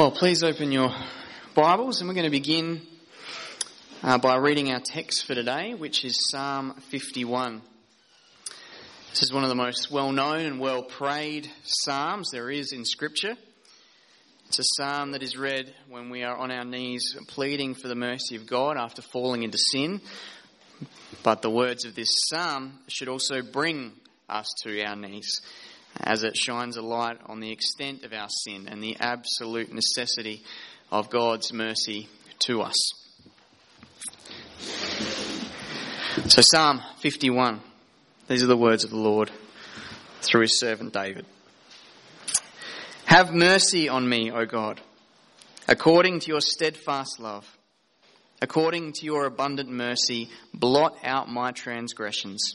Well, please open your Bibles and we're going to begin uh, by reading our text for today, which is Psalm 51. This is one of the most well known and well prayed Psalms there is in Scripture. It's a psalm that is read when we are on our knees pleading for the mercy of God after falling into sin. But the words of this psalm should also bring us to our knees as it shines a light on the extent of our sin and the absolute necessity of God's mercy to us. So, Psalm 51. These are the words of the Lord through his servant David. Have mercy on me, O God, according to your steadfast love. According to your abundant mercy, blot out my transgressions.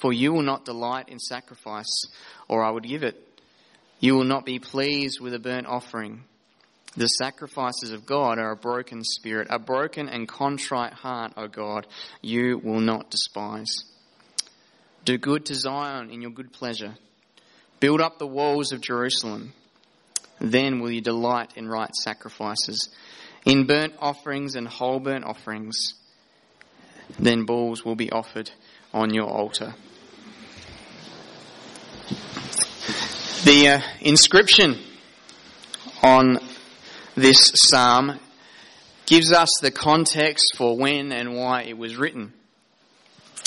For you will not delight in sacrifice, or I would give it. You will not be pleased with a burnt offering. The sacrifices of God are a broken spirit, a broken and contrite heart, O God, you will not despise. Do good to Zion in your good pleasure. Build up the walls of Jerusalem. Then will you delight in right sacrifices, in burnt offerings and whole burnt offerings. Then bulls will be offered on your altar. The uh, inscription on this psalm gives us the context for when and why it was written.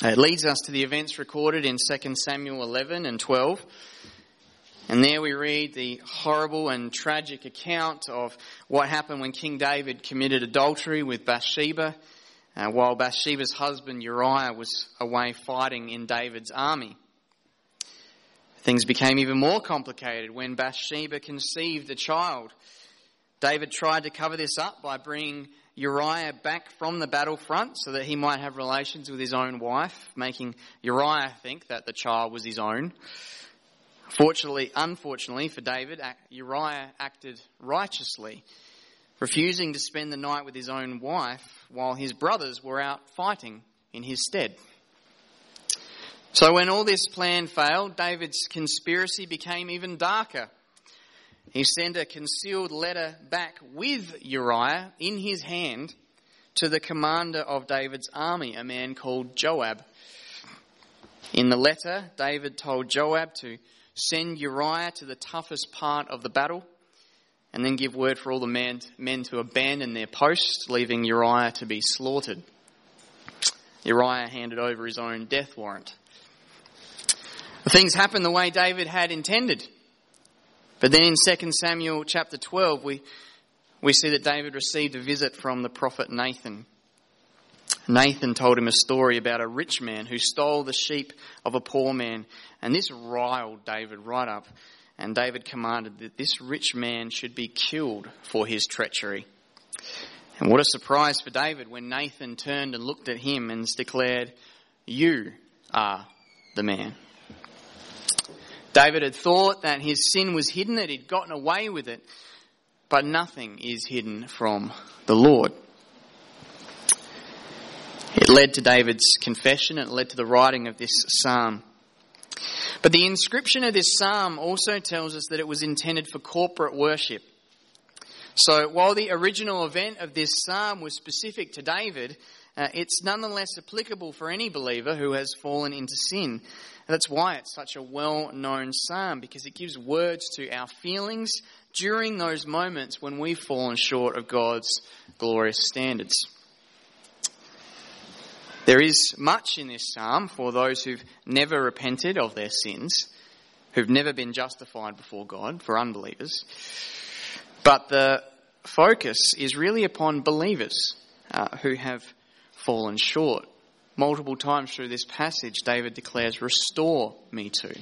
It leads us to the events recorded in 2 Samuel 11 and 12. And there we read the horrible and tragic account of what happened when King David committed adultery with Bathsheba uh, while Bathsheba's husband Uriah was away fighting in David's army. Things became even more complicated when Bathsheba conceived a child. David tried to cover this up by bringing Uriah back from the battlefront so that he might have relations with his own wife, making Uriah think that the child was his own. Fortunately, unfortunately for David, Uriah acted righteously refusing to spend the night with his own wife while his brothers were out fighting in his stead. So when all this plan failed, David's conspiracy became even darker. He sent a concealed letter back with Uriah in his hand to the commander of David's army, a man called Joab. In the letter, David told Joab to send Uriah to the toughest part of the battle and then give word for all the men, men to abandon their posts, leaving Uriah to be slaughtered. Uriah handed over his own death warrant. Things happened the way David had intended. But then in 2 Samuel chapter 12, we, we see that David received a visit from the prophet Nathan. Nathan told him a story about a rich man who stole the sheep of a poor man, and this riled David right up and David commanded that this rich man should be killed for his treachery. And what a surprise for David when Nathan turned and looked at him and declared, You are the man. David had thought that his sin was hidden, that he'd gotten away with it, but nothing is hidden from the Lord. It led to David's confession, it led to the writing of this psalm. But the inscription of this psalm also tells us that it was intended for corporate worship. So while the original event of this psalm was specific to David, uh, it's nonetheless applicable for any believer who has fallen into sin. That's why it's such a well known psalm, because it gives words to our feelings during those moments when we've fallen short of God's glorious standards. There is much in this psalm for those who've never repented of their sins, who've never been justified before God, for unbelievers. But the focus is really upon believers uh, who have fallen short. Multiple times through this passage, David declares, Restore me to.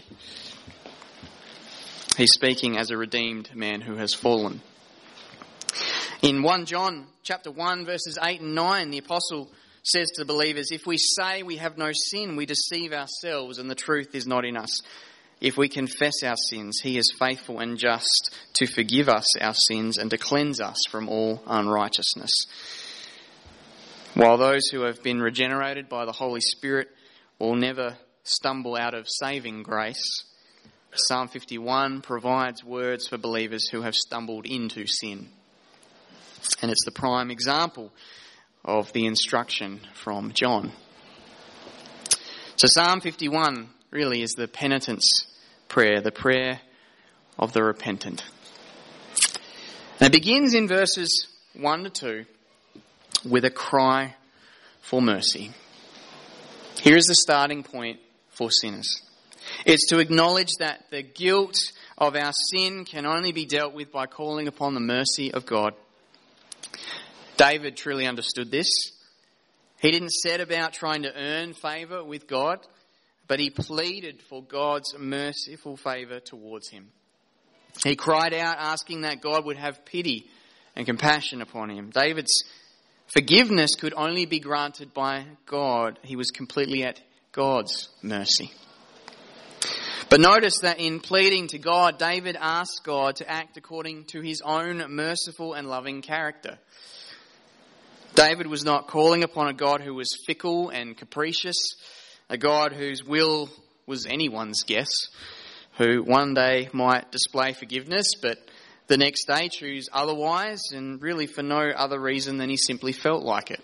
He's speaking as a redeemed man who has fallen. In 1 John chapter 1 verses 8 and 9, the apostle says to the believers, If we say we have no sin, we deceive ourselves and the truth is not in us. If we confess our sins, he is faithful and just to forgive us our sins and to cleanse us from all unrighteousness. While those who have been regenerated by the Holy Spirit will never stumble out of saving grace, Psalm 51 provides words for believers who have stumbled into sin. And it's the prime example of the instruction from John. So Psalm 51 really is the penitence prayer, the prayer of the repentant. And it begins in verses 1 to 2 with a cry for mercy. Here is the starting point for sinners. It's to acknowledge that the guilt of our sin can only be dealt with by calling upon the mercy of God. David truly understood this. He didn't set about trying to earn favour with God, but he pleaded for God's merciful favour towards him. He cried out asking that God would have pity and compassion upon him. David's forgiveness could only be granted by God. He was completely at God's mercy. But notice that in pleading to God, David asked God to act according to his own merciful and loving character. David was not calling upon a God who was fickle and capricious, a God whose will was anyone's guess, who one day might display forgiveness, but the next day choose otherwise, and really for no other reason than he simply felt like it.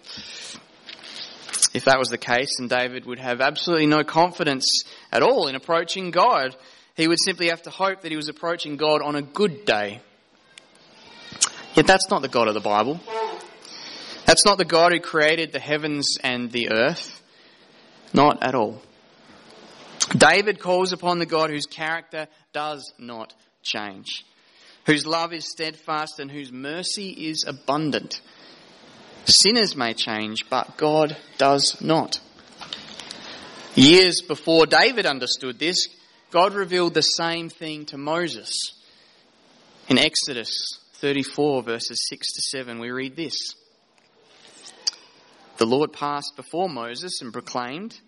If that was the case, then David would have absolutely no confidence at all in approaching God. He would simply have to hope that he was approaching God on a good day. Yet that's not the God of the Bible. That's not the God who created the heavens and the earth. Not at all. David calls upon the God whose character does not change, whose love is steadfast and whose mercy is abundant. Sinners may change, but God does not. Years before David understood this, God revealed the same thing to Moses. In Exodus 34, verses 6 to 7, we read this The Lord passed before Moses and proclaimed,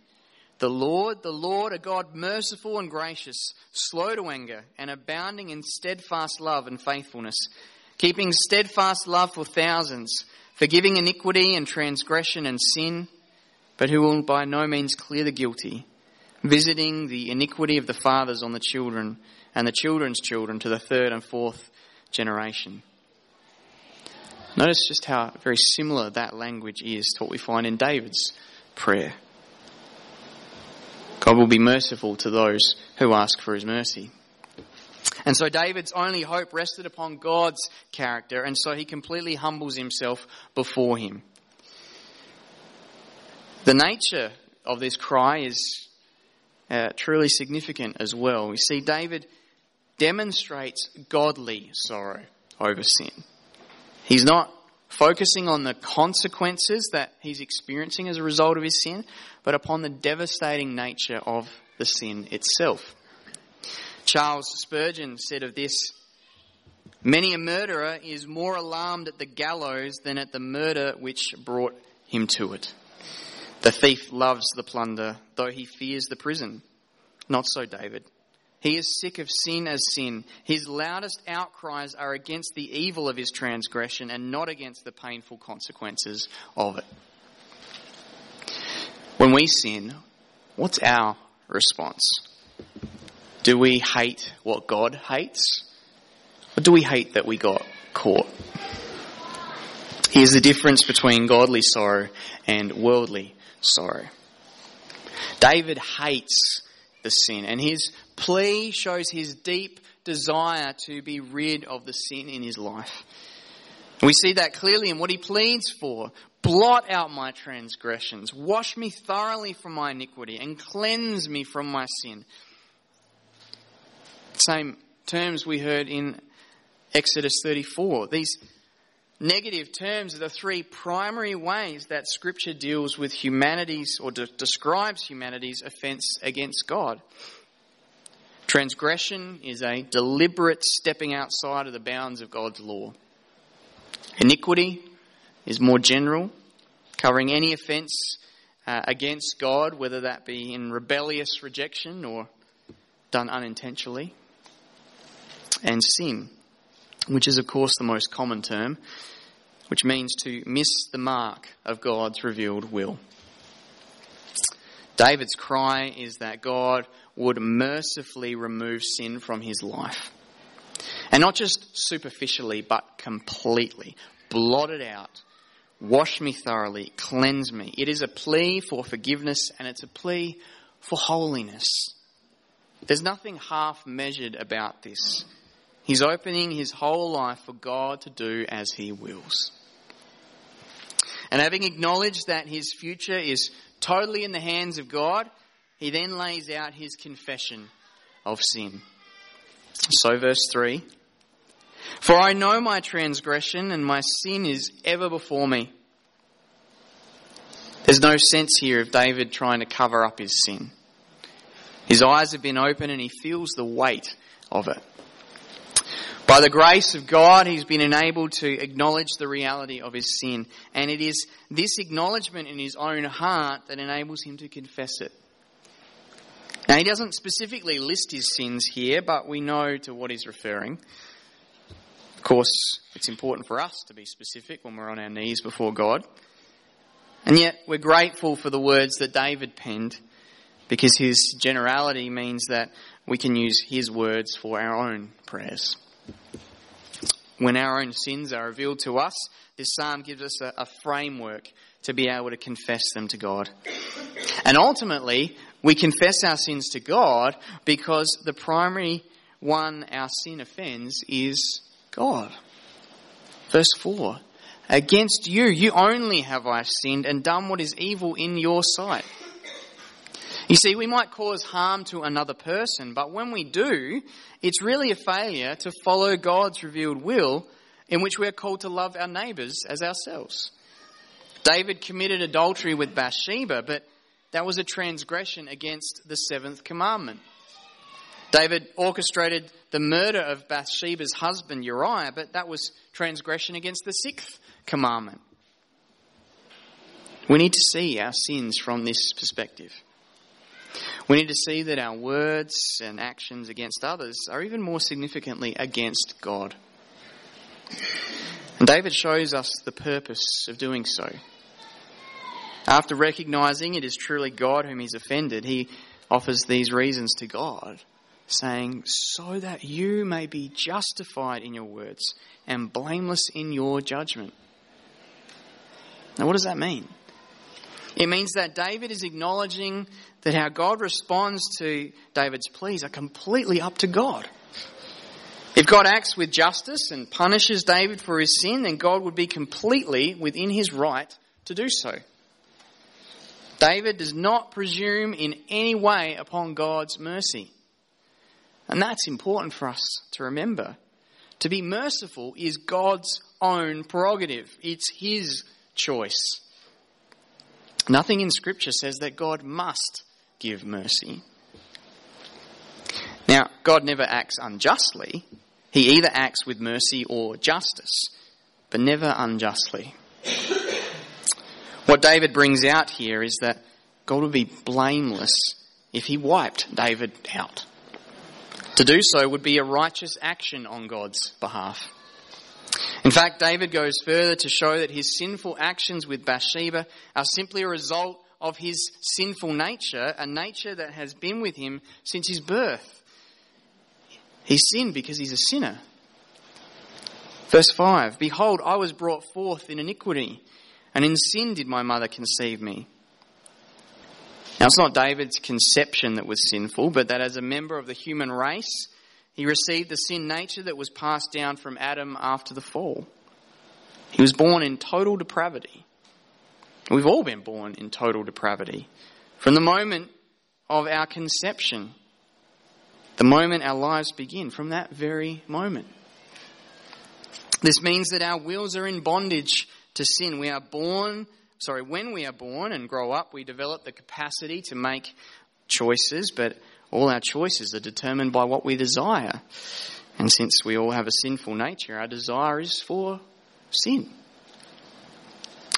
The Lord, the Lord, a God merciful and gracious, slow to anger, and abounding in steadfast love and faithfulness, keeping steadfast love for thousands forgiving iniquity and transgression and sin, but who will by no means clear the guilty, visiting the iniquity of the fathers on the children and the children's children to the third and fourth generation. Notice just how very similar that language is to what we find in David's prayer. God will be merciful to those who ask for his mercy. And so David's only hope rested upon God's character, and so he completely humbles himself before him. The nature of this cry is uh, truly significant as well. We see David demonstrates godly sorrow over sin. He's not focusing on the consequences that he's experiencing as a result of his sin, but upon the devastating nature of the sin itself. Charles Spurgeon said of this Many a murderer is more alarmed at the gallows than at the murder which brought him to it. The thief loves the plunder, though he fears the prison. Not so, David. He is sick of sin as sin. His loudest outcries are against the evil of his transgression and not against the painful consequences of it. When we sin, what's our response? Do we hate what God hates? Or do we hate that we got caught? Here's the difference between godly sorrow and worldly sorrow. David hates the sin, and his plea shows his deep desire to be rid of the sin in his life. We see that clearly in what he pleads for. Blot out my transgressions, wash me thoroughly from my iniquity, and cleanse me from my sin. Same terms we heard in Exodus 34. These negative terms are the three primary ways that Scripture deals with humanity's or de- describes humanity's offence against God. Transgression is a deliberate stepping outside of the bounds of God's law. Iniquity is more general, covering any offence uh, against God, whether that be in rebellious rejection or done unintentionally. And sin, which is, of course, the most common term, which means to miss the mark of God's revealed will. David's cry is that God would mercifully remove sin from his life. And not just superficially, but completely. Blot it out. Wash me thoroughly. Cleanse me. It is a plea for forgiveness and it's a plea for holiness. There's nothing half measured about this. He's opening his whole life for God to do as he wills. And having acknowledged that his future is totally in the hands of God, he then lays out his confession of sin. So, verse 3 For I know my transgression, and my sin is ever before me. There's no sense here of David trying to cover up his sin. His eyes have been open and he feels the weight of it. By the grace of God, he's been enabled to acknowledge the reality of his sin. And it is this acknowledgement in his own heart that enables him to confess it. Now, he doesn't specifically list his sins here, but we know to what he's referring. Of course, it's important for us to be specific when we're on our knees before God. And yet, we're grateful for the words that David penned because his generality means that we can use his words for our own prayers. When our own sins are revealed to us, this psalm gives us a, a framework to be able to confess them to God. And ultimately, we confess our sins to God because the primary one our sin offends is God. Verse 4 Against you, you only have I sinned and done what is evil in your sight. You see, we might cause harm to another person, but when we do, it's really a failure to follow God's revealed will in which we are called to love our neighbours as ourselves. David committed adultery with Bathsheba, but that was a transgression against the seventh commandment. David orchestrated the murder of Bathsheba's husband Uriah, but that was transgression against the sixth commandment. We need to see our sins from this perspective. We need to see that our words and actions against others are even more significantly against God. And David shows us the purpose of doing so. After recognizing it is truly God whom he's offended, he offers these reasons to God, saying, So that you may be justified in your words and blameless in your judgment. Now, what does that mean? It means that David is acknowledging that how God responds to David's pleas are completely up to God. If God acts with justice and punishes David for his sin, then God would be completely within his right to do so. David does not presume in any way upon God's mercy. And that's important for us to remember. To be merciful is God's own prerogative. It's His choice. Nothing in Scripture says that God must give mercy. Now, God never acts unjustly. He either acts with mercy or justice, but never unjustly. What David brings out here is that God would be blameless if he wiped David out. To do so would be a righteous action on God's behalf. In fact, David goes further to show that his sinful actions with Bathsheba are simply a result of his sinful nature, a nature that has been with him since his birth. He sinned because he's a sinner. Verse 5 Behold, I was brought forth in iniquity, and in sin did my mother conceive me. Now, it's not David's conception that was sinful, but that as a member of the human race, he received the sin nature that was passed down from Adam after the fall. He was born in total depravity. We've all been born in total depravity. From the moment of our conception, the moment our lives begin, from that very moment. This means that our wills are in bondage to sin. We are born, sorry, when we are born and grow up, we develop the capacity to make choices, but all our choices are determined by what we desire. And since we all have a sinful nature, our desire is for sin.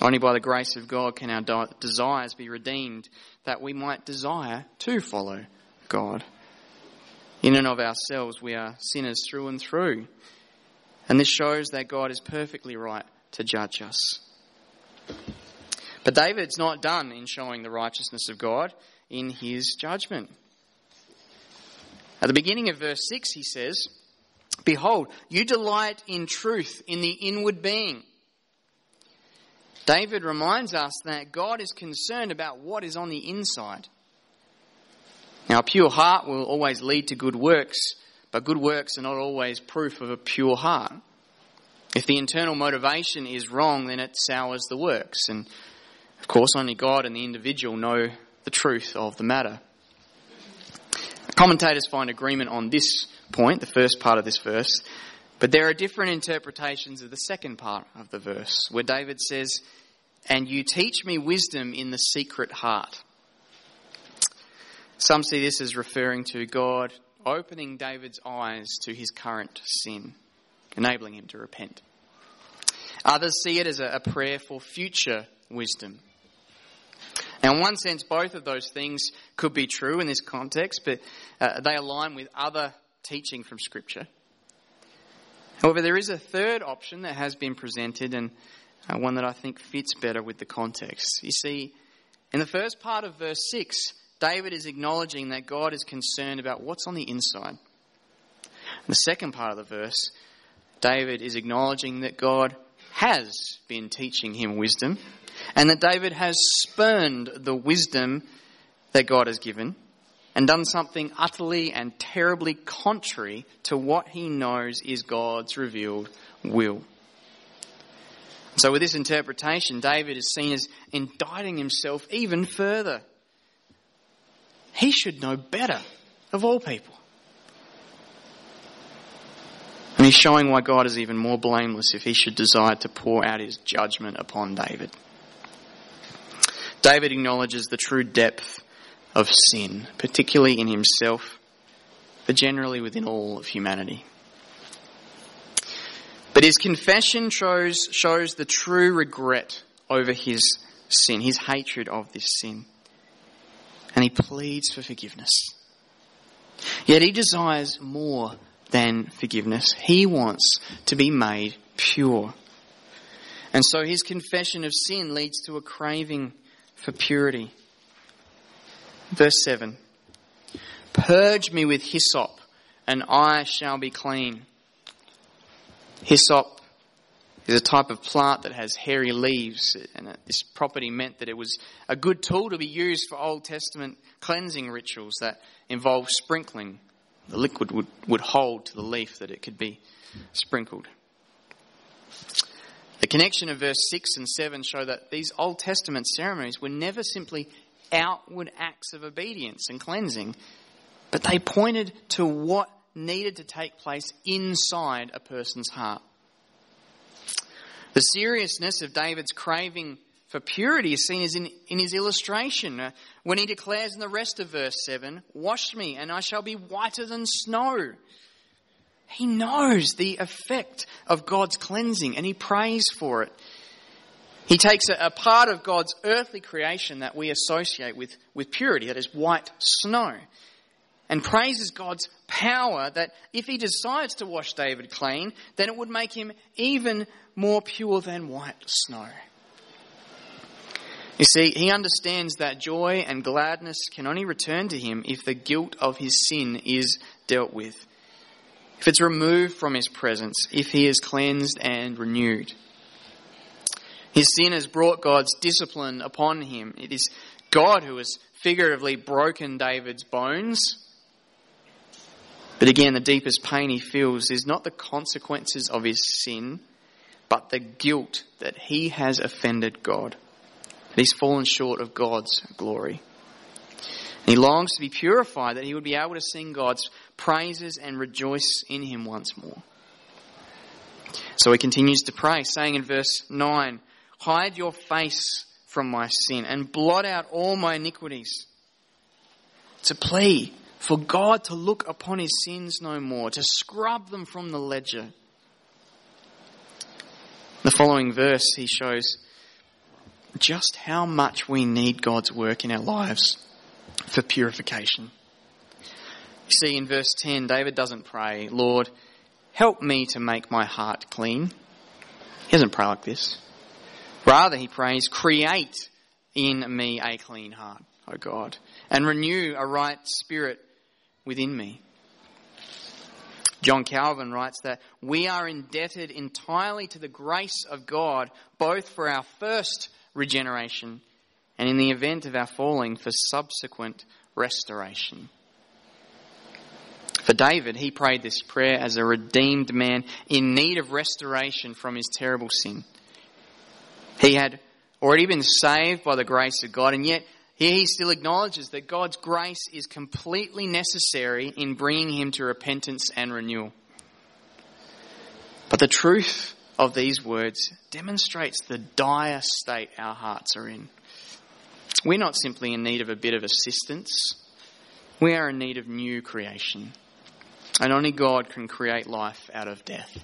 Only by the grace of God can our desires be redeemed that we might desire to follow God. In and of ourselves, we are sinners through and through. And this shows that God is perfectly right to judge us. But David's not done in showing the righteousness of God in his judgment. At the beginning of verse 6, he says, Behold, you delight in truth in the inward being. David reminds us that God is concerned about what is on the inside. Now, a pure heart will always lead to good works, but good works are not always proof of a pure heart. If the internal motivation is wrong, then it sours the works. And of course, only God and the individual know the truth of the matter. Commentators find agreement on this point, the first part of this verse, but there are different interpretations of the second part of the verse, where David says, And you teach me wisdom in the secret heart. Some see this as referring to God opening David's eyes to his current sin, enabling him to repent. Others see it as a prayer for future wisdom. Now, in one sense, both of those things could be true in this context, but uh, they align with other teaching from Scripture. However, there is a third option that has been presented, and uh, one that I think fits better with the context. You see, in the first part of verse 6, David is acknowledging that God is concerned about what's on the inside. In the second part of the verse, David is acknowledging that God has been teaching him wisdom and that David has spurned the wisdom that God has given and done something utterly and terribly contrary to what he knows is God's revealed will. So, with this interpretation, David is seen as indicting himself even further. He should know better of all people. And he's showing why God is even more blameless if he should desire to pour out his judgment upon David. David acknowledges the true depth of sin, particularly in himself, but generally within all of humanity. But his confession shows, shows the true regret over his sin, his hatred of this sin. And he pleads for forgiveness. Yet he desires more than forgiveness. He wants to be made pure. And so his confession of sin leads to a craving for purity. Verse 7 Purge me with hyssop, and I shall be clean. Hyssop is a type of plant that has hairy leaves, and this property meant that it was a good tool to be used for Old Testament cleansing rituals that involved sprinkling. The liquid would, would hold to the leaf that it could be sprinkled. The connection of verse 6 and 7 show that these Old Testament ceremonies were never simply outward acts of obedience and cleansing, but they pointed to what needed to take place inside a person's heart. The seriousness of David's craving for purity is seen as in, in his illustration uh, when he declares in the rest of verse 7 Wash me, and I shall be whiter than snow. He knows the effect of God's cleansing and he prays for it. He takes a, a, part of God's earthly creation that we associate with, with purity, that is white snow, and praises God's power that if he decides to wash David clean, then it would make him even more pure than white snow. You see, he understands that joy and gladness can only return to him if the guilt of his sin is dealt with, if it's removed from his presence, if he is cleansed and renewed. His sin has brought God's discipline upon him. It is God who has figuratively broken David's bones. But again, the deepest pain he feels is not the consequences of his sin, but the guilt that he has offended God that he's fallen short of God's glory. And he longs to be purified, that he would be able to sing God's praises and rejoice in him once more. So he continues to pray, saying in verse 9, Hide your face from my sin and blot out all my iniquities. It's a plea for God to look upon his sins no more, to scrub them from the ledger. The following verse, he shows just how much we need God's work in our lives for purification. You see, in verse 10, David doesn't pray, Lord, help me to make my heart clean. He doesn't pray like this. Rather, he prays, create in me a clean heart, O God, and renew a right spirit within me. John Calvin writes that we are indebted entirely to the grace of God, both for our first regeneration, and in the event of our falling, for subsequent restoration. For David, he prayed this prayer as a redeemed man in need of restoration from his terrible sin. He had already been saved by the grace of God, and yet here he still acknowledges that God's grace is completely necessary in bringing him to repentance and renewal. But the truth of these words demonstrates the dire state our hearts are in. We're not simply in need of a bit of assistance, we are in need of new creation. And only God can create life out of death.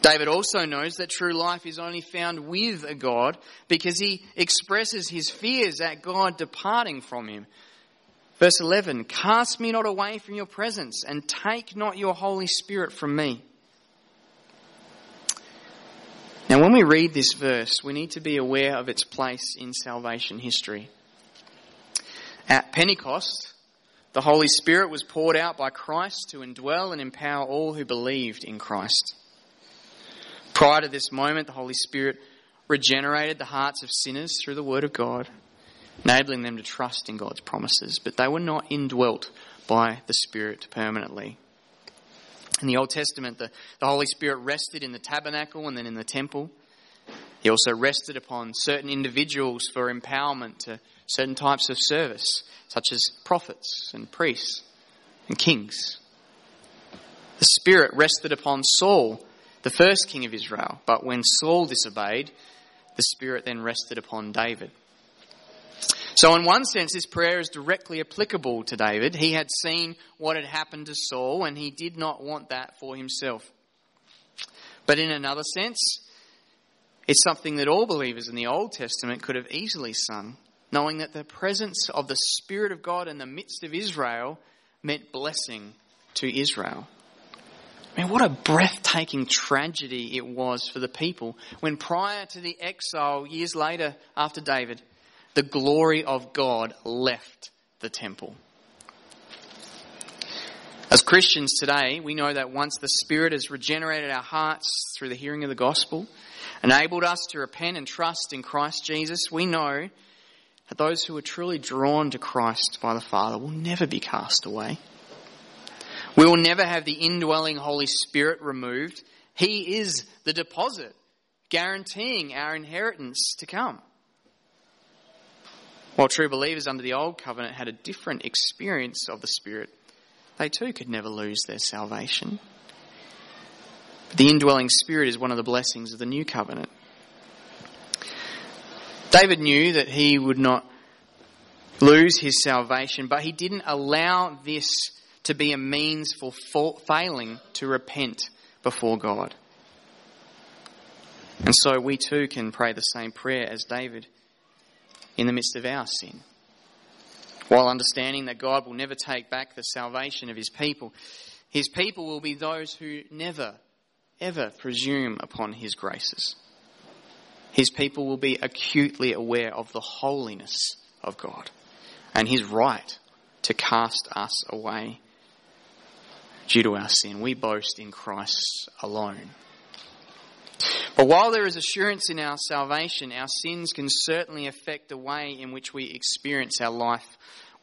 David also knows that true life is only found with a God because he expresses his fears at God departing from him. Verse 11 Cast me not away from your presence, and take not your Holy Spirit from me. Now, when we read this verse, we need to be aware of its place in salvation history. At Pentecost, the Holy Spirit was poured out by Christ to indwell and empower all who believed in Christ. Prior to this moment, the Holy Spirit regenerated the hearts of sinners through the Word of God, enabling them to trust in God's promises, but they were not indwelt by the Spirit permanently. In the Old Testament, the, the Holy Spirit rested in the tabernacle and then in the temple. He also rested upon certain individuals for empowerment to certain types of service, such as prophets and priests and kings. The Spirit rested upon Saul, the first king of Israel, but when Saul disobeyed, the Spirit then rested upon David. So, in one sense, this prayer is directly applicable to David. He had seen what had happened to Saul, and he did not want that for himself. But in another sense, it's something that all believers in the Old Testament could have easily sung, knowing that the presence of the Spirit of God in the midst of Israel meant blessing to Israel. I mean, what a breathtaking tragedy it was for the people when, prior to the exile, years later after David, the glory of God left the temple. As Christians today, we know that once the Spirit has regenerated our hearts through the hearing of the gospel, enabled us to repent and trust in Christ Jesus, we know that those who are truly drawn to Christ by the Father will never be cast away. We will never have the indwelling Holy Spirit removed. He is the deposit guaranteeing our inheritance to come. While true believers under the Old Covenant had a different experience of the Spirit, they too could never lose their salvation. But the indwelling Spirit is one of the blessings of the New Covenant. David knew that he would not lose his salvation, but he didn't allow this to be a means for failing to repent before God. And so we too can pray the same prayer as David in the midst of our sin. While understanding that God will never take back the salvation of his people, his people will be those who never, ever presume upon his graces. his people will be acutely aware of the holiness of God and his right to cast us away due to our sin. We boast in Christ alone. But while there is assurance in our salvation, our sins can certainly affect the way in which we experience our life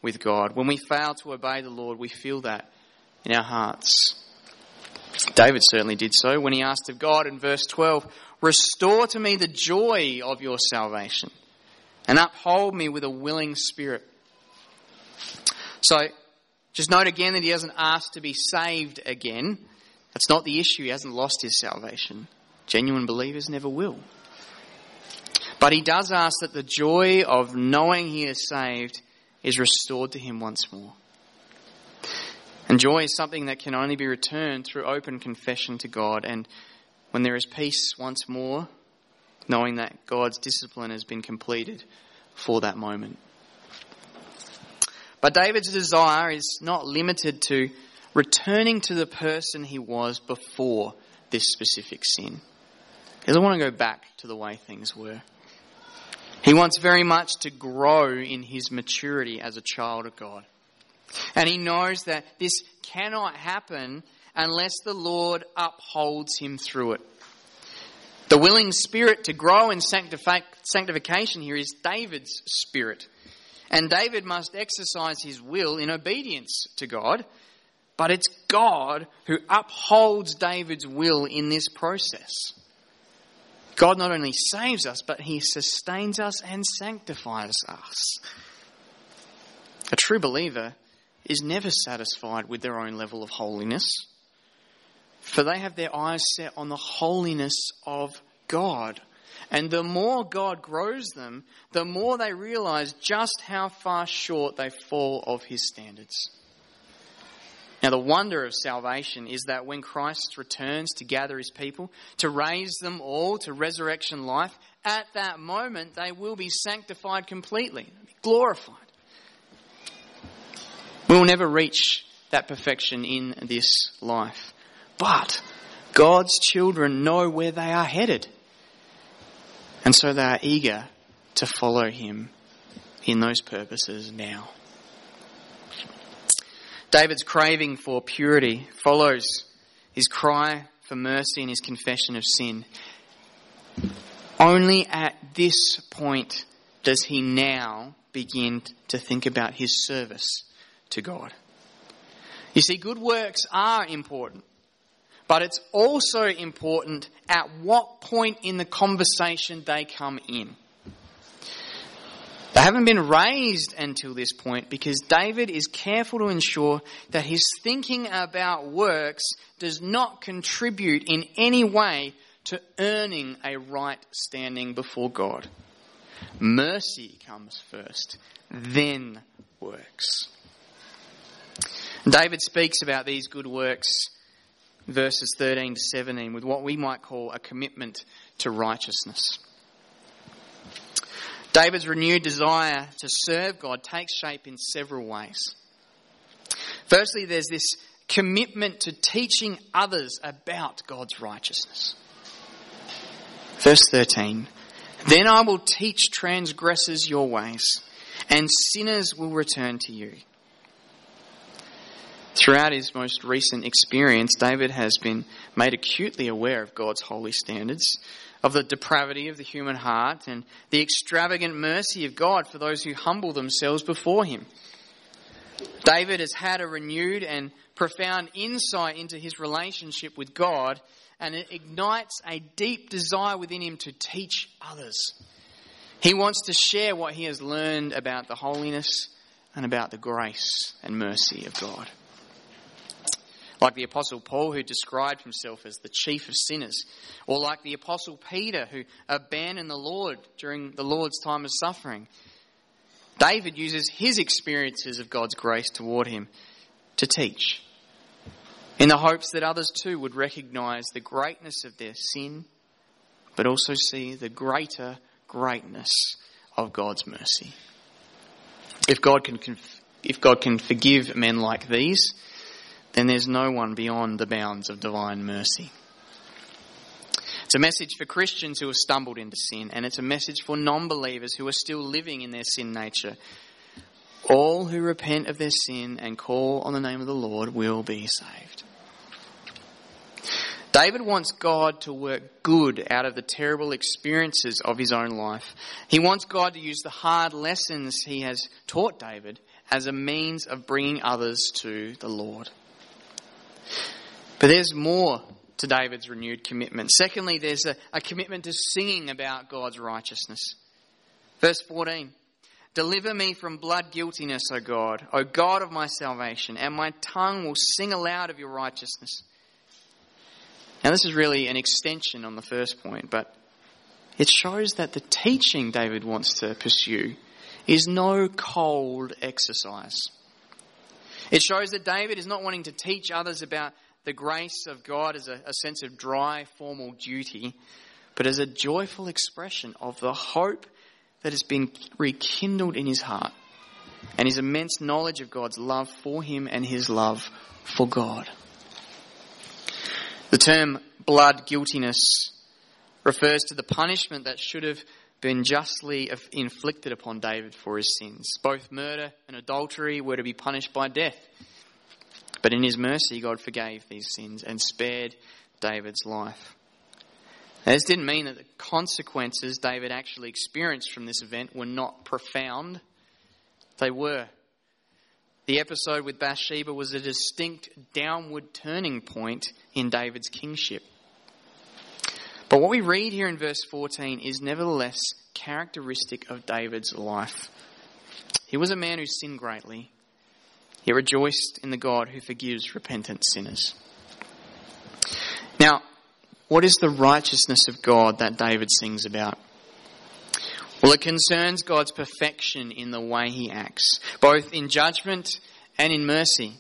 with God. When we fail to obey the Lord, we feel that in our hearts. David certainly did so when he asked of God in verse 12, Restore to me the joy of your salvation and uphold me with a willing spirit. So, just note again that he doesn't ask to be saved again. That's not the issue. He hasn't lost his salvation. Genuine believers never will. But he does ask that the joy of knowing he is saved is restored to him once more. And joy is something that can only be returned through open confession to God. And when there is peace once more, knowing that God's discipline has been completed for that moment. But David's desire is not limited to returning to the person he was before this specific sin. He doesn't want to go back to the way things were. He wants very much to grow in his maturity as a child of God. And he knows that this cannot happen unless the Lord upholds him through it. The willing spirit to grow in sanctification here is David's spirit. And David must exercise his will in obedience to God, but it's God who upholds David's will in this process. God not only saves us, but He sustains us and sanctifies us. A true believer is never satisfied with their own level of holiness, for they have their eyes set on the holiness of God. And the more God grows them, the more they realize just how far short they fall of His standards. Now, the wonder of salvation is that when Christ returns to gather his people, to raise them all to resurrection life, at that moment they will be sanctified completely, glorified. We will never reach that perfection in this life. But God's children know where they are headed. And so they are eager to follow him in those purposes now. David's craving for purity follows his cry for mercy and his confession of sin. Only at this point does he now begin to think about his service to God. You see, good works are important, but it's also important at what point in the conversation they come in. They haven't been raised until this point because David is careful to ensure that his thinking about works does not contribute in any way to earning a right standing before God. Mercy comes first, then works. David speaks about these good works, verses 13 to 17, with what we might call a commitment to righteousness. David's renewed desire to serve God takes shape in several ways. Firstly, there's this commitment to teaching others about God's righteousness. Verse 13 Then I will teach transgressors your ways, and sinners will return to you. Throughout his most recent experience, David has been made acutely aware of God's holy standards of the depravity of the human heart and the extravagant mercy of God for those who humble themselves before Him. David has had a renewed and profound insight into his relationship with God, and it ignites a deep desire within him to teach others. He wants to share what he has learned about the holiness and about the grace and mercy of God. Like the Apostle Paul, who described himself as the chief of sinners, or like the Apostle Peter, who abandoned the Lord during the Lord's time of suffering. David uses his experiences of God's grace toward him to teach, in the hopes that others too would recognize the greatness of their sin, but also see the greater greatness of God's mercy. If God can, if God can forgive men like these, then there's no one beyond the bounds of divine mercy. It's a message for Christians who have stumbled into sin, and it's a message for non believers who are still living in their sin nature. All who repent of their sin and call on the name of the Lord will be saved. David wants God to work good out of the terrible experiences of his own life. He wants God to use the hard lessons he has taught David as a means of bringing others to the Lord. But there's more to David's renewed commitment. Secondly, there's a, a commitment to singing about God's righteousness. Verse 14. Deliver me from blood guiltiness, O God, O God of my salvation, and my tongue will sing aloud of your righteousness. Now, this is really an extension on the first point, but it shows that the teaching David wants to pursue is no cold exercise. It shows that David is not wanting to teach others about the grace of God as a, a sense of dry, formal duty, but as a joyful expression of the hope that has been rekindled in his heart and his immense knowledge of God's love for him and his love for God. The term blood guiltiness refers to the punishment that should have been justly inflicted upon David for his sins. Both murder and adultery were to be punished by death. But in his mercy, God forgave these sins and spared David's life. Now, this didn't mean that the consequences David actually experienced from this event were not profound. They were. The episode with Bathsheba was a distinct downward turning point in David's kingship. But what we read here in verse 14 is nevertheless characteristic of David's life. He was a man who sinned greatly. He rejoiced in the God who forgives repentant sinners. Now, what is the righteousness of God that David sings about? Well, it concerns God's perfection in the way he acts, both in judgment and in mercy.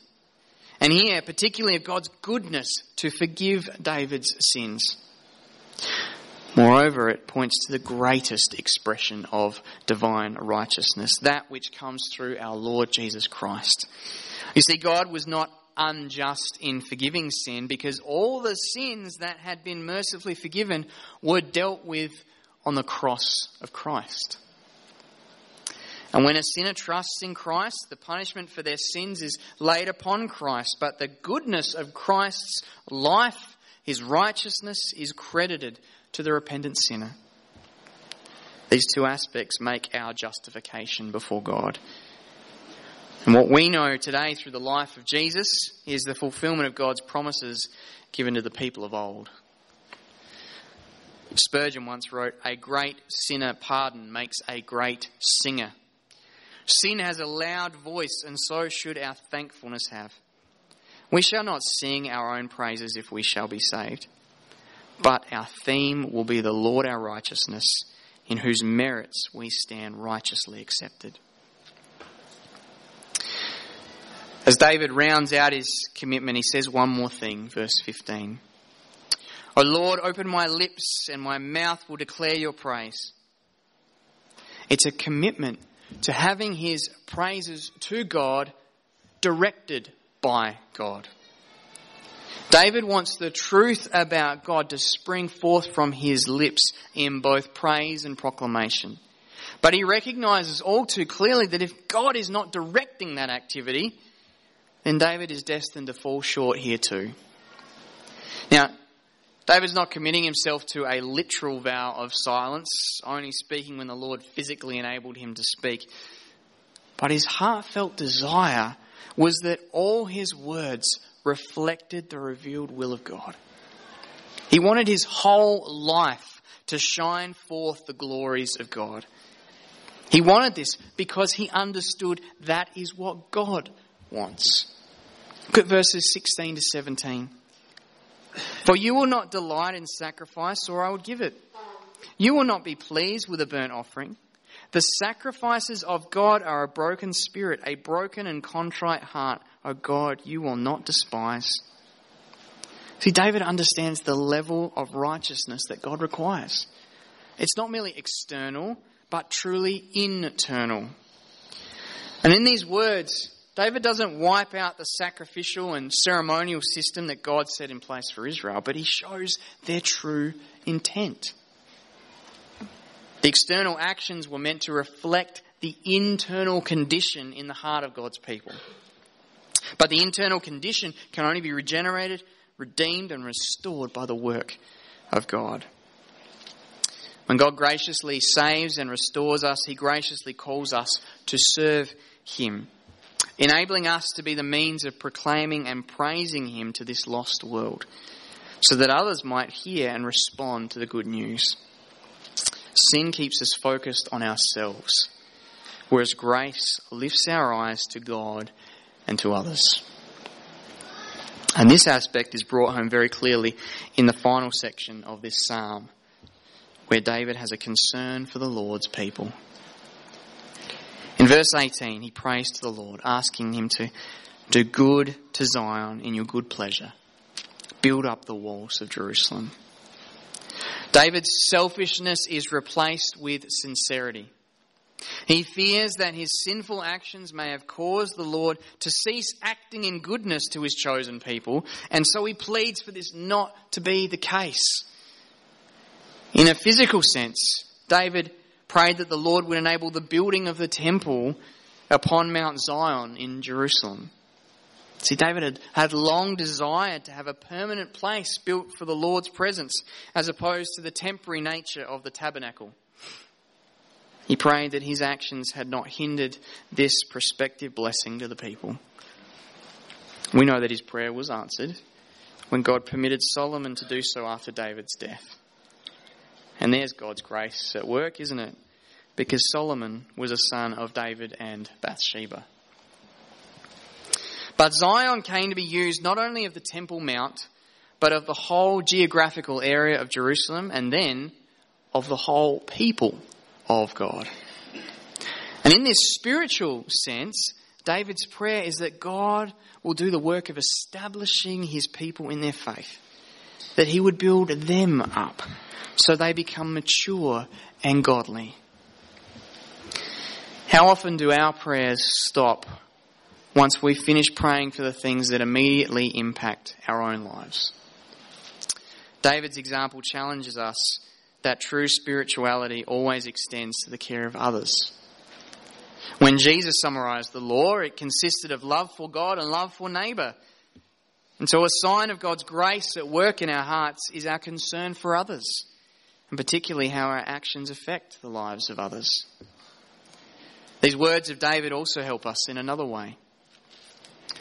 And here, particularly of God's goodness to forgive David's sins. Moreover, it points to the greatest expression of divine righteousness, that which comes through our Lord Jesus Christ. You see, God was not unjust in forgiving sin because all the sins that had been mercifully forgiven were dealt with on the cross of Christ. And when a sinner trusts in Christ, the punishment for their sins is laid upon Christ, but the goodness of Christ's life, his righteousness, is credited to the repentant sinner. These two aspects make our justification before God. And what we know today through the life of Jesus is the fulfillment of God's promises given to the people of old. Spurgeon once wrote, A great sinner pardon makes a great singer. Sin has a loud voice, and so should our thankfulness have. We shall not sing our own praises if we shall be saved but our theme will be the Lord our righteousness, in whose merits we stand righteously accepted. As David rounds out his commitment, he says one more thing, verse 15. O Lord, open my lips, and my mouth will declare your praise. It's a commitment to having his praises to God directed by God. David wants the truth about God to spring forth from his lips in both praise and proclamation. But he recognizes all too clearly that if God is not directing that activity, then David is destined to fall short here too. Now, David's not committing himself to a literal vow of silence, only speaking when the Lord physically enabled him to speak. But his heartfelt desire was that all his words reflected the revealed will of God. He wanted his whole life to shine forth the glories of God. He wanted this because he understood that is what God wants. Look at verses 16 to 17. For you will not delight in sacrifice, or I would give it. You will not be pleased with a burnt offering. The sacrifices of God are a broken spirit, a broken and contrite heart. O God, you will not despise. See, David understands the level of righteousness that God requires. It's not merely external, but truly internal. And in these words, David doesn't wipe out the sacrificial and ceremonial system that God set in place for Israel, but he shows their true intent. The external actions were meant to reflect the internal condition in the heart of God's people. But the internal condition can only be regenerated, redeemed, and restored by the work of God. When God graciously saves and restores us, He graciously calls us to serve Him, enabling us to be the means of proclaiming and praising Him to this lost world, so that others might hear and respond to the good news. Sin keeps us focused on ourselves, whereas grace lifts our eyes to God and to others. And this aspect is brought home very clearly in the final section of this psalm where David has a concern for the Lord's people. In verse 18, he prays to the Lord, asking him to do good to Zion in your good pleasure, build up the walls of Jerusalem. David's selfishness is replaced with sincerity. He fears that his sinful actions may have caused the Lord to cease acting in goodness to his chosen people, and so he pleads for this not to be the case. In a physical sense, David prayed that the Lord would enable the building of the temple upon Mount Zion in Jerusalem. See, David had, had long desired to have a permanent place built for the Lord's presence as opposed to the temporary nature of the tabernacle. He prayed that his actions had not hindered this prospective blessing to the people. We know that his prayer was answered when God permitted Solomon to do so after David's death. And there's God's grace at work, isn't it? Because Solomon was a son of David and Bathsheba. But Zion came to be used not only of the Temple Mount, but of the whole geographical area of Jerusalem and then of the whole people of God. And in this spiritual sense, David's prayer is that God will do the work of establishing his people in their faith, that he would build them up so they become mature and godly. How often do our prayers stop once we finish praying for the things that immediately impact our own lives? David's example challenges us that true spirituality always extends to the care of others. When Jesus summarized the law, it consisted of love for God and love for neighbor. And so a sign of God's grace at work in our hearts is our concern for others and particularly how our actions affect the lives of others. These words of David also help us in another way.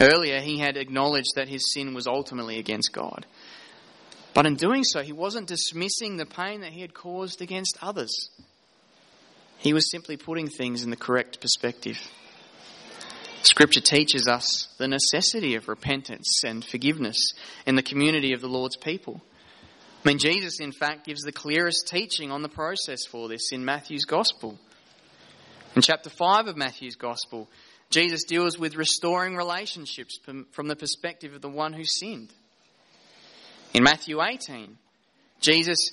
Earlier, he had acknowledged that his sin was ultimately against God. But in doing so, he wasn't dismissing the pain that he had caused against others. He was simply putting things in the correct perspective. Scripture teaches us the necessity of repentance and forgiveness in the community of the Lord's people. I mean, Jesus, in fact, gives the clearest teaching on the process for this in Matthew's Gospel. In chapter 5 of Matthew's Gospel, Jesus deals with restoring relationships from the perspective of the one who sinned. In Matthew 18, Jesus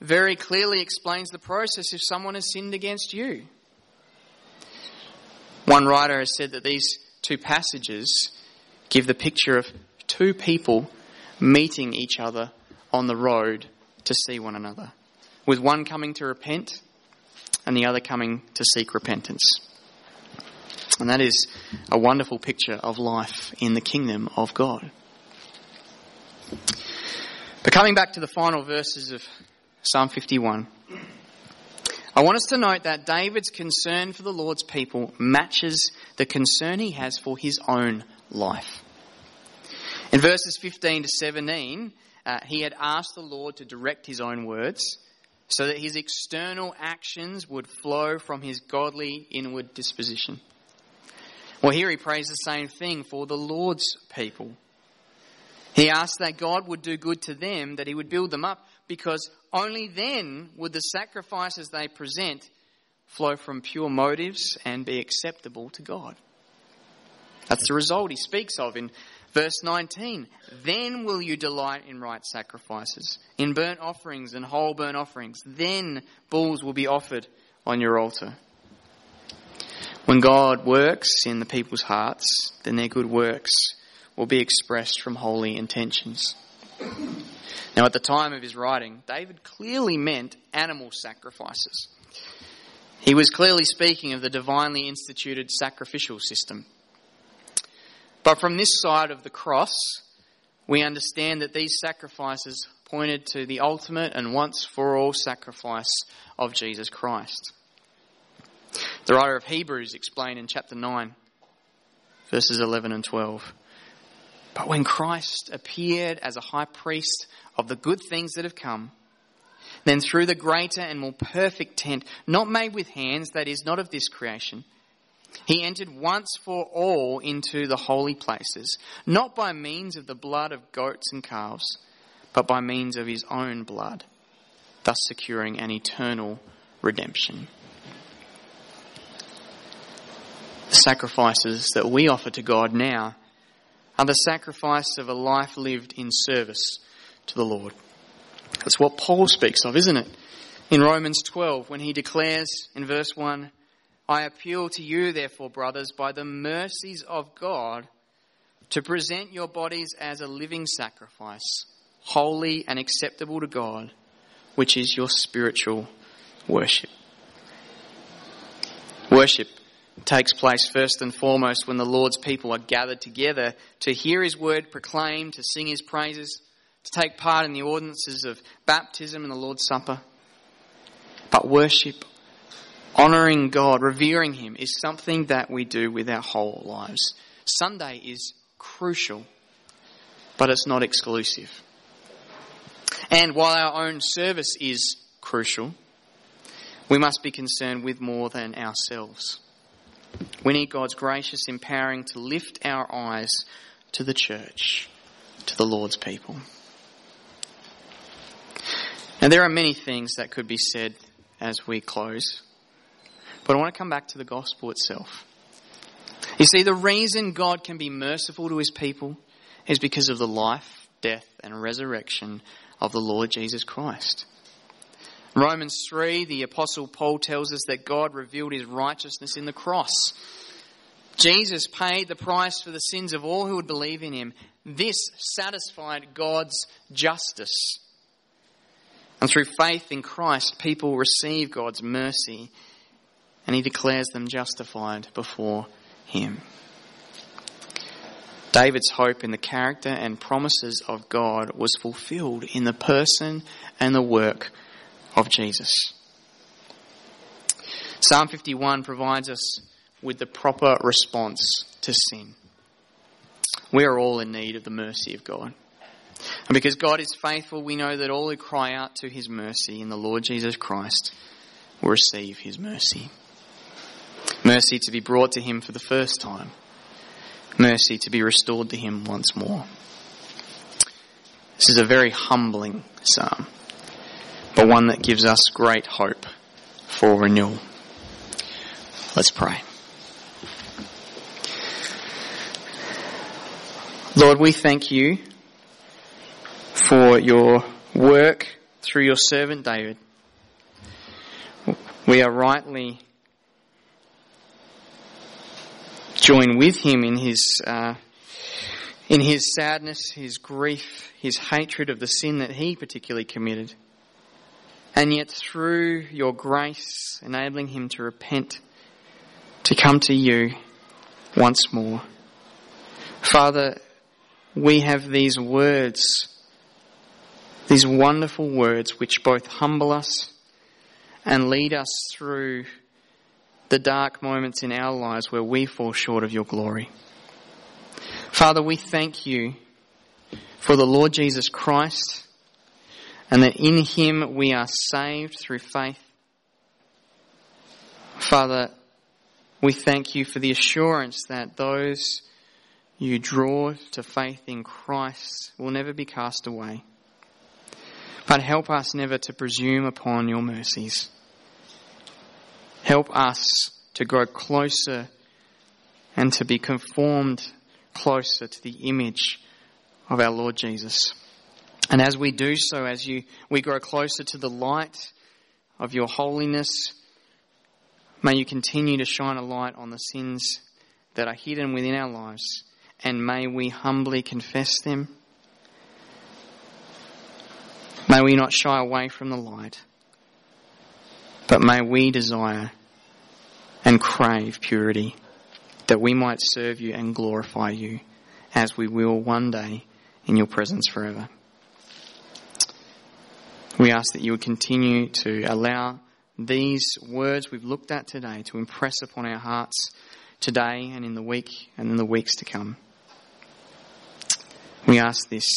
very clearly explains the process if someone has sinned against you. One writer has said that these two passages give the picture of two people meeting each other on the road to see one another, with one coming to repent and the other coming to seek repentance. And that is a wonderful picture of life in the kingdom of God. But coming back to the final verses of Psalm 51, I want us to note that David's concern for the Lord's people matches the concern he has for his own life. In verses 15 to 17, uh, he had asked the Lord to direct his own words so that his external actions would flow from his godly inward disposition. Well, here he prays the same thing for the Lord's people. He asks that God would do good to them, that he would build them up, because only then would the sacrifices they present flow from pure motives and be acceptable to God. That's the result he speaks of in Verse 19, then will you delight in right sacrifices, in burnt offerings and whole burnt offerings. Then bulls will be offered on your altar. When God works in the people's hearts, then their good works will be expressed from holy intentions. Now, at the time of his writing, David clearly meant animal sacrifices. He was clearly speaking of the divinely instituted sacrificial system. But from this side of the cross, we understand that these sacrifices pointed to the ultimate and once for all sacrifice of Jesus Christ. The writer of Hebrews explained in chapter 9, verses 11 and 12. But when Christ appeared as a high priest of the good things that have come, then through the greater and more perfect tent, not made with hands, that is, not of this creation, he entered once for all into the holy places, not by means of the blood of goats and calves, but by means of his own blood, thus securing an eternal redemption. The sacrifices that we offer to God now are the sacrifice of a life lived in service to the Lord. That's what Paul speaks of, isn't it? In Romans 12, when he declares in verse 1, I appeal to you, therefore, brothers, by the mercies of God, to present your bodies as a living sacrifice, holy and acceptable to God, which is your spiritual worship. Worship takes place first and foremost when the Lord's people are gathered together to hear His word proclaimed, to sing His praises, to take part in the ordinances of baptism and the Lord's Supper. But worship Honouring God, revering Him, is something that we do with our whole lives. Sunday is crucial, but it's not exclusive. And while our own service is crucial, we must be concerned with more than ourselves. We need God's gracious empowering to lift our eyes to the church, to the Lord's people. And there are many things that could be said as we close. But I want to come back to the gospel itself. You see, the reason God can be merciful to his people is because of the life, death, and resurrection of the Lord Jesus Christ. Romans 3, the Apostle Paul tells us that God revealed his righteousness in the cross. Jesus paid the price for the sins of all who would believe in him. This satisfied God's justice. And through faith in Christ, people receive God's mercy and he declares them justified before him. David's hope in the character and promises of God was fulfilled in the person and the work of Jesus. Psalm 51 provides us with the proper response to sin. We are all in need of the mercy of God. And because God is faithful, we know that all who cry out to his mercy in the Lord Jesus Christ will receive his mercy. Mercy to be brought to him for the first time. Mercy to be restored to him once more. This is a very humbling psalm, but one that gives us great hope for renewal. Let's pray. Lord, we thank you for your work through your servant David. We are rightly joined with him in his, uh, in his sadness, his grief, his hatred of the sin that he particularly committed. And yet through your grace, enabling him to repent, to come to you once more. Father, we have these words, these wonderful words which both humble us and lead us through the dark moments in our lives where we fall short of your glory. Father, we thank you for the Lord Jesus Christ and that in him we are saved through faith. Father, we thank you for the assurance that those you draw to faith in Christ will never be cast away. But help us never to presume upon your mercies. Help us to grow closer and to be conformed closer to the image of our Lord Jesus. And as we do so, as you, we grow closer to the light of your holiness, may you continue to shine a light on the sins that are hidden within our lives, and may we humbly confess them May we not shy away from the light, but may we desire and crave purity, that we might serve you and glorify you as we will one day in your presence forever. We ask that you would continue to allow these words we've looked at today to impress upon our hearts today and in the week and in the weeks to come. We ask this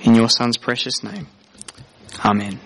in your Son's precious name. Amen.